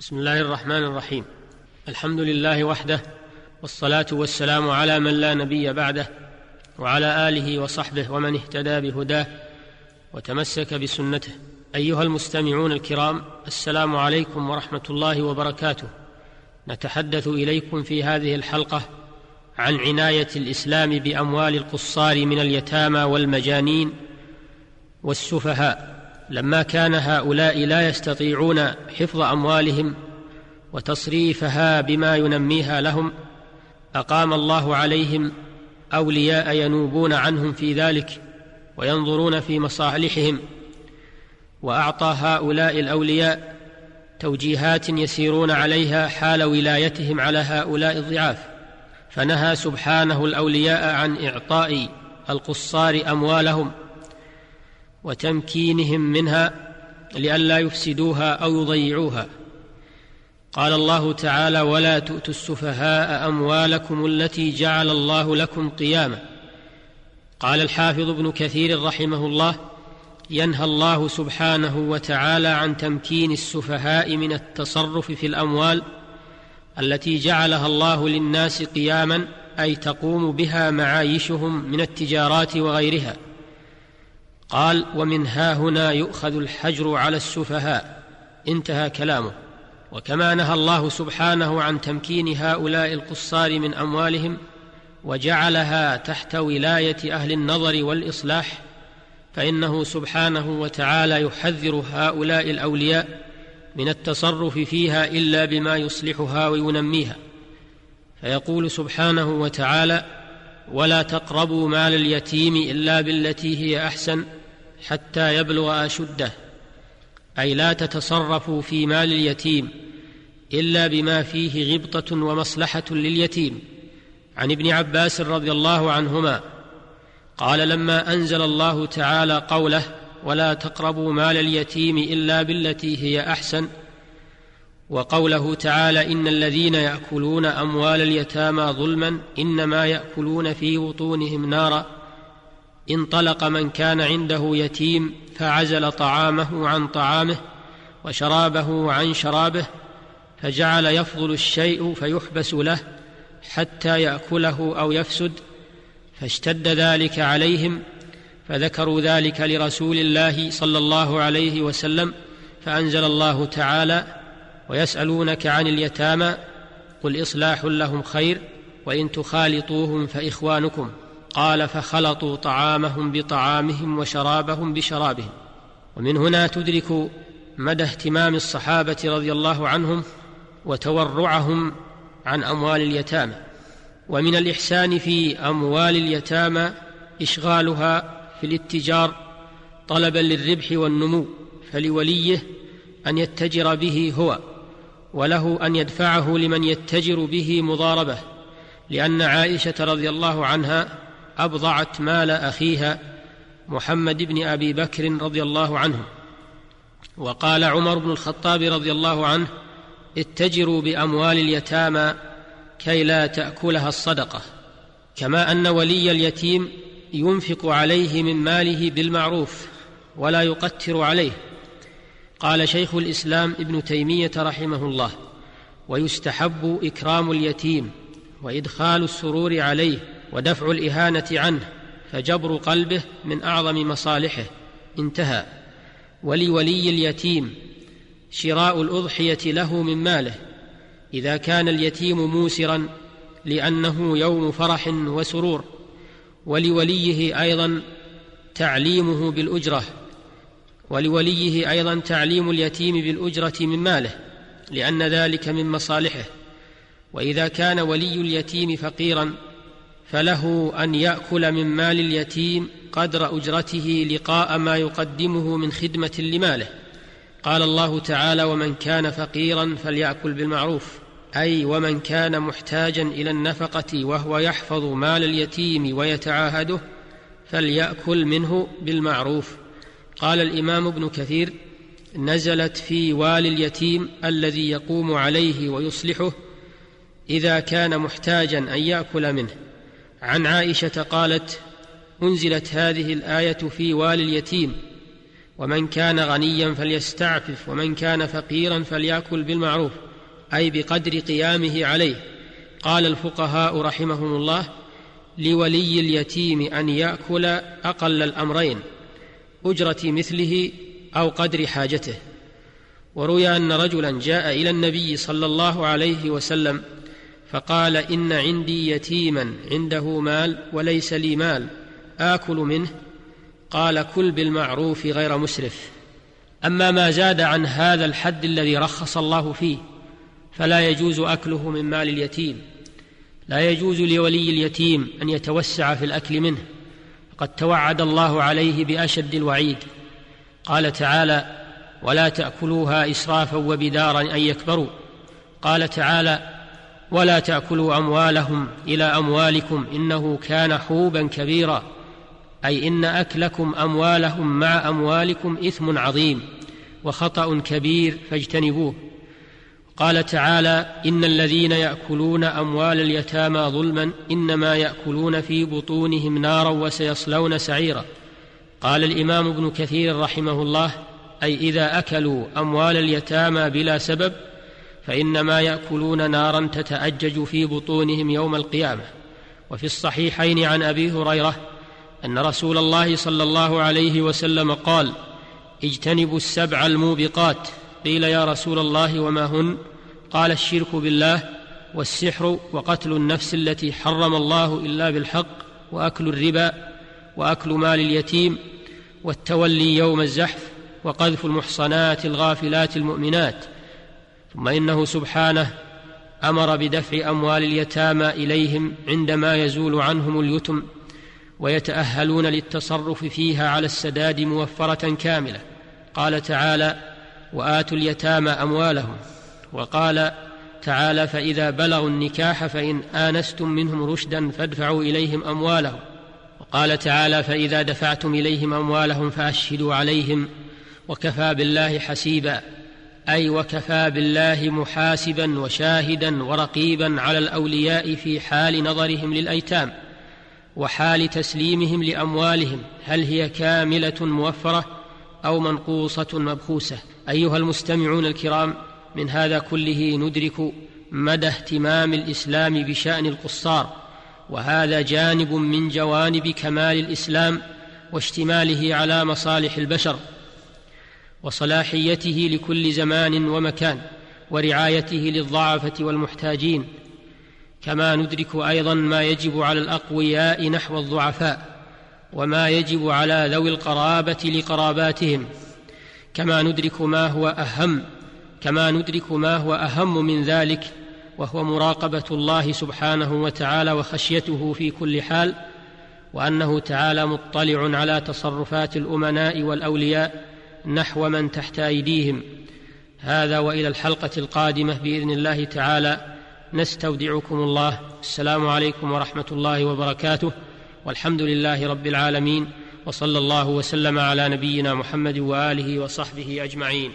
بسم الله الرحمن الرحيم. الحمد لله وحده والصلاة والسلام على من لا نبي بعده وعلى آله وصحبه ومن اهتدى بهداه وتمسك بسنته. أيها المستمعون الكرام السلام عليكم ورحمة الله وبركاته. نتحدث إليكم في هذه الحلقة عن عناية الإسلام بأموال القصار من اليتامى والمجانين والسفهاء. لما كان هؤلاء لا يستطيعون حفظ أموالهم وتصريفها بما ينميها لهم أقام الله عليهم أولياء ينوبون عنهم في ذلك وينظرون في مصالحهم وأعطى هؤلاء الأولياء توجيهات يسيرون عليها حال ولايتهم على هؤلاء الضعاف. فنهى سبحانه الأولياء عن إعطاء القصار أموالهم وتمكينهم منها لئلا يفسدوها أو يضيعوها. قال الله تعالى ولا تؤتوا السفهاء أموالكم التي جعل الله لكم قياما. قال الحافظ ابن كثير رحمه الله ينهى الله سبحانه وتعالى عن تمكين السفهاء من التصرف في الأموال التي جعلها الله للناس قياما أي تقوم بها معايشهم من التجارات وغيرها. قال ومن ها هنا يؤخذ الحجر على السفهاء. انتهى كلامه. وكما نهى الله سبحانه عن تمكين هؤلاء القصار من أموالهم وجعلها تحت ولاية أهل النظر والإصلاح فإنه سبحانه وتعالى يحذر هؤلاء الأولياء من التصرف فيها إلا بما يصلحها وينميها. فيقول سبحانه وتعالى ولا تقربوا مال اليتيم إلا بالتي هي أحسن حتى يبلغ أشده. أي لا تتصرفوا في مال اليتيم إلا بما فيه غبطة ومصلحة لليتيم. عن ابن عباس رضي الله عنهما قال لما أنزل الله تعالى قوله ولا تقربوا مال اليتيم إلا بالتي هي أحسن وقوله تعالى إن الذين يأكلون أموال اليتامى ظلما إنما يأكلون في بطونهم نارا انطلق من كان عنده يتيم فعزل طعامه عن طعامه وشرابه عن شرابه فجعل يفضل الشيء فيحبس له حتى يأكله أو يفسد فاشتد ذلك عليهم فذكروا ذلك لرسول الله صلى الله عليه وسلم فأنزل الله تعالى ويسألونك عن اليتامى قل إصلاح لهم خير وإن تخالطوهم فإخوانكم. قال فخلطوا طعامهم بطعامهم وشرابهم بشرابهم. ومن هنا تدرك مدى اهتمام الصحابة رضي الله عنهم وتورعهم عن أموال اليتامى. ومن الإحسان في أموال اليتامى إشغالها في الاتجار طلبا للربح والنمو فلوليه أن يتجر به هو وله أن يدفعه لمن يتجر به مضاربة لأن عائشة رضي الله عنها أبضعت مال أخيها محمد بن أبي بكر رضي الله عنه. وقال عمر بن الخطاب رضي الله عنه اتجروا بأموال اليتامى كي لا تأكلها الصدقة كما أن ولي اليتيم ينفق عليه من ماله بالمعروف ولا يقتر عليه. قال شيخ الإسلام ابن تيمية رحمه الله ويستحب إكرام اليتيم وإدخال السرور عليه ودفع الإهانة عنه فجبر قلبه من أعظم مصالحه. انتهى. ولولي اليتيم شراء الأضحية له من ماله. إذا كان اليتيم موسرا لأنه يوم فرح وسرور. ولوليه أيضا تعليمه بالأجرة. ولوليه أيضا تعليم اليتيم بالأجرة من ماله لأن ذلك من مصالحه. وإذا كان ولي اليتيم فقيرا فله أن يأكل من مال اليتيم قدر أجرته لقاء ما يقدمه من خدمة لماله. قال الله تعالى ومن كان فقيرا فليأكل بالمعروف. أي ومن كان محتاجا إلى النفقة وهو يحفظ مال اليتيم ويتعاهده فليأكل منه بالمعروف. قال الإمام ابن كثير نزلت في والي اليتيم الذي يقوم عليه ويصلحه إذا كان محتاجا أن يأكل منه. عن عائشة قالت أنزلت هذه الآية في والي اليتيم. ومن كان غنيا فليستعفف ومن كان فقيرا فليأكل بالمعروف أي بقدر قيامه عليه. قال الفقهاء رحمهم الله لولي اليتيم أن يأكل أقل الأمرين أجرة مثله أو قدر حاجته. وروي أن رجلا جاء إلى النبي صلى الله عليه وسلم فقال إن عندي يتيما عنده مال وليس لي مال آكل منه؟ قال كل بالمعروف غير مسرف. أما ما زاد عن هذا الحد الذي رخص الله فيه فلا يجوز أكله من مال اليتيم. لا يجوز لولي اليتيم أن يتوسع في الأكل منه. قد توعد الله عليه بأشد الوعيد. قال تعالى ولا تأكلوها إسرافا وبدارا أن يكبروا. قال تعالى ولا تأكلوا أموالهم إلى أموالكم إنه كان حوبا كبيرا. أي إن أكلكم أموالهم مع أموالكم إثم عظيم وخطأ كبير فاجتنبوه. قال تعالى إن الذين يأكلون أموال اليتامى ظلما إنما يأكلون في بطونهم نارا وسيصلون سعيرا. قال الإمام ابن كثير رحمه الله أي إذا أكلوا أموال اليتامى بلا سبب فإنما يأكلون نارا تتأجج في بطونهم يوم القيامة. وفي الصحيحين عن أبي هريرة أن رسول الله صلى الله عليه وسلم قال اجتنبوا السبع الموبقات. قيل يا رسول الله وما هن؟ قال الشرك بالله والسحر وقتل النفس التي حرم الله إلا بالحق وأكل الربا وأكل مال اليتيم والتولي يوم الزحف وقذف المحصنات الغافلات المؤمنات ثم إنه سبحانه أمر بدفع أموال اليتامى إليهم عندما يزول عنهم اليتم ويتأهلون للتصرف فيها على السداد موفرة كاملة. قال تعالى وآتوا اليتامى أموالهم. وقال تعالى فإذا بلغوا النكاح فإن آنستم منهم رشدا فادفعوا إليهم أموالهم. وقال تعالى فإذا دفعتم إليهم أموالهم فأشهدوا عليهم وكفى بالله حسيبا. أي وكفى بالله محاسبا وشاهدا ورقيبا على الأولياء في حال نظرهم للأيتام وحال تسليمهم لأموالهم هل هي كاملة موفرة أو منقوصة مبخوسة؟ أيها المستمعون الكرام من هذا كله ندرك مدى اهتمام الإسلام بشأن القصار وهذا جانب من جوانب كمال الإسلام واشتماله على مصالح البشر. وصلاحيته لكل زمان ومكان ورعايته للضعفة والمحتاجين. كما ندرك أيضا ما يجب على الأقوياء نحو الضعفاء وما يجب على ذوي القرابة لقراباتهم. كما ندرك ما هو أهم كما ندرك ما هو أهم من ذلك وهو مراقبة الله سبحانه وتعالى وخشيته في كل حال وأنه تعالى مطلع على تصرفات الأمناء والأولياء. نحو من تحت أيديهم. هذا وإلى الحلقة القادمة بإذن الله تعالى. نستودعكم الله. السلام عليكم ورحمة الله وبركاته. والحمد لله رب العالمين. وصلى الله وسلم على نبينا محمد وآله وصحبه أجمعين.